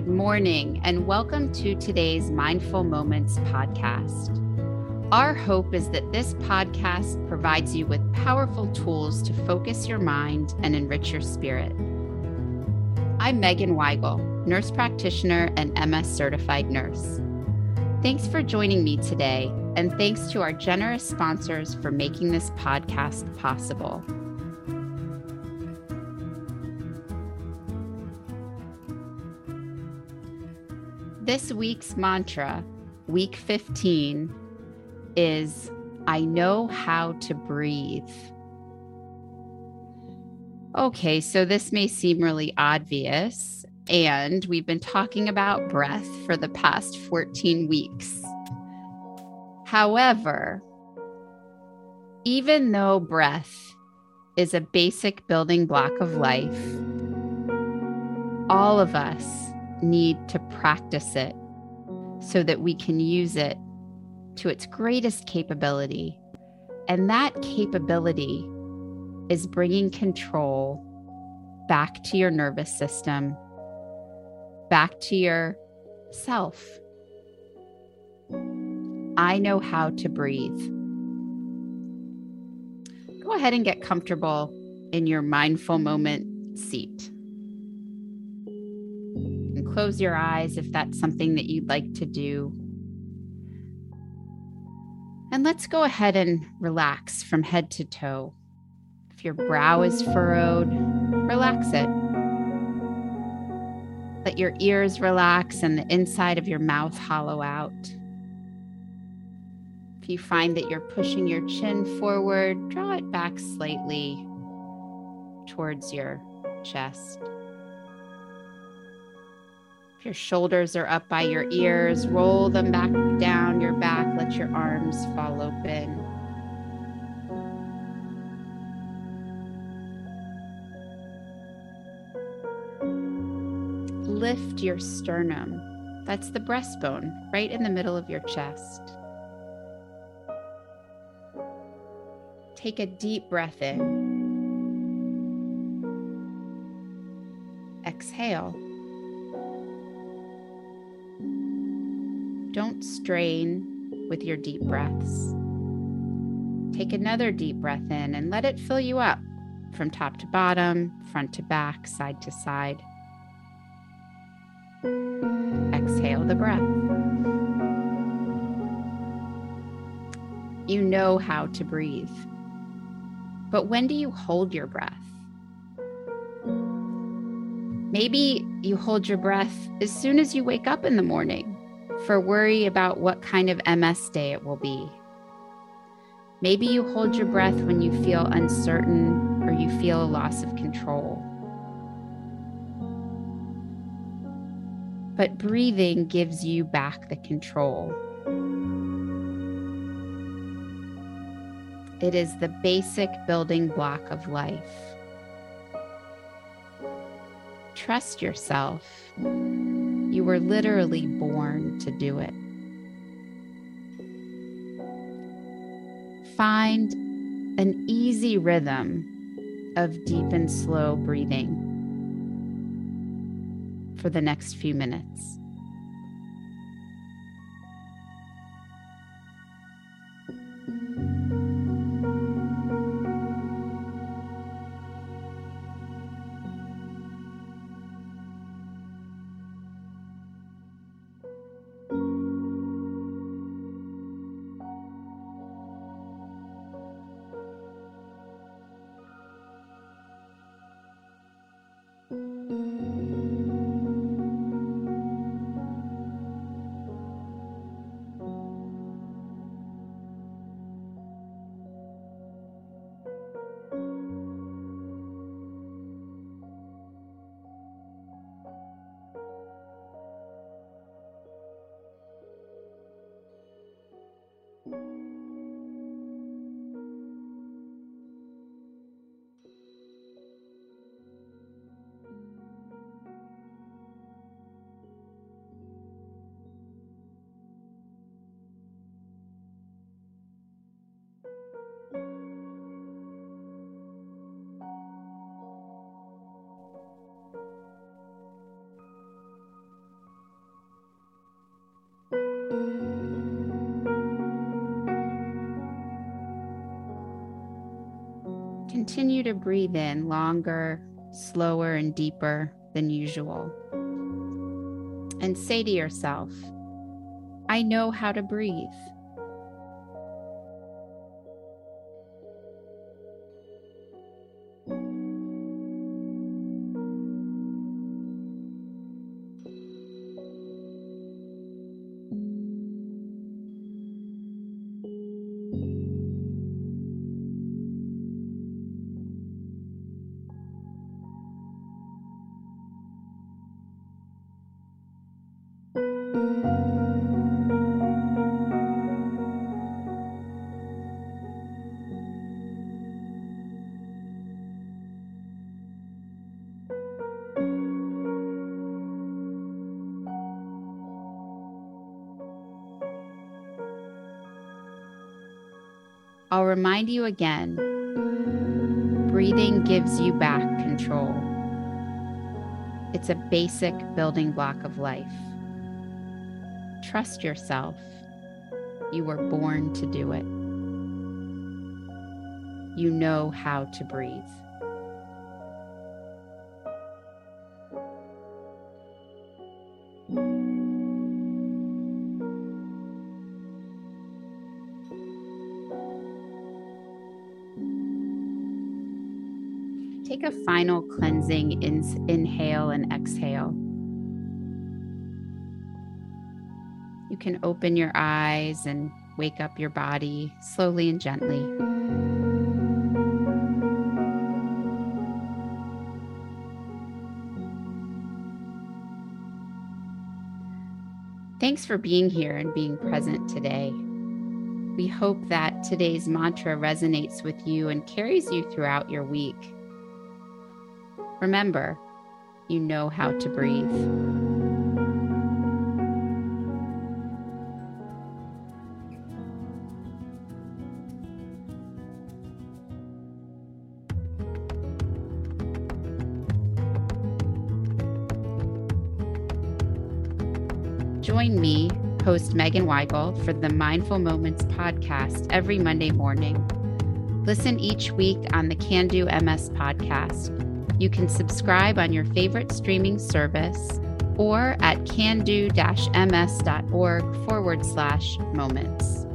Good morning, and welcome to today's Mindful Moments podcast. Our hope is that this podcast provides you with powerful tools to focus your mind and enrich your spirit. I'm Megan Weigel, nurse practitioner and MS certified nurse. Thanks for joining me today, and thanks to our generous sponsors for making this podcast possible. This week's mantra, week 15, is I know how to breathe. Okay, so this may seem really obvious, and we've been talking about breath for the past 14 weeks. However, even though breath is a basic building block of life, all of us need to practice it so that we can use it to its greatest capability. And that capability is bringing control back to your nervous system, back to your self. I know how to breathe. Go ahead and get comfortable in your mindful moment seat close your eyes if that's something that you'd like to do. And let's go ahead and relax from head to toe. If your brow is furrowed, relax it. Let your ears relax and the inside of your mouth hollow out. If you find that you're pushing your chin forward, draw it back slightly towards your chest. Your shoulders are up by your ears, roll them back down your back. Let your arms fall open. Lift your sternum. That's the breastbone right in the middle of your chest. Take a deep breath in. Exhale. Don't strain with your deep breaths. Take another deep breath in and let it fill you up from top to bottom, front to back, side to side. Exhale the breath. You know how to breathe. But when do you hold your breath? Maybe you hold your breath as soon as you wake up in the morning for worry about what kind of MS day it will be. Maybe you hold your breath when you feel uncertain or you feel a loss of control. But breathing gives you back the control. It is the basic building block of life. Trust yourself. You were literally born to do it. Find an easy rhythm of deep and slow breathing for the next few minutes. continue to breathe in longer, slower, and deeper than usual. And say to yourself, I know how to breathe. I'll remind you again breathing gives you back control. It's a basic building block of life. Trust yourself. You were born to do it. You know how to breathe. Take a final cleansing in- inhale and exhale. You can open your eyes and wake up your body slowly and gently. Thanks for being here and being present today. We hope that today's mantra resonates with you and carries you throughout your week. Remember, you know how to breathe. Join me, host Megan Weigel, for the Mindful Moments podcast every Monday morning. Listen each week on the Can Do MS podcast you can subscribe on your favorite streaming service or at cando-ms.org forward slash moments.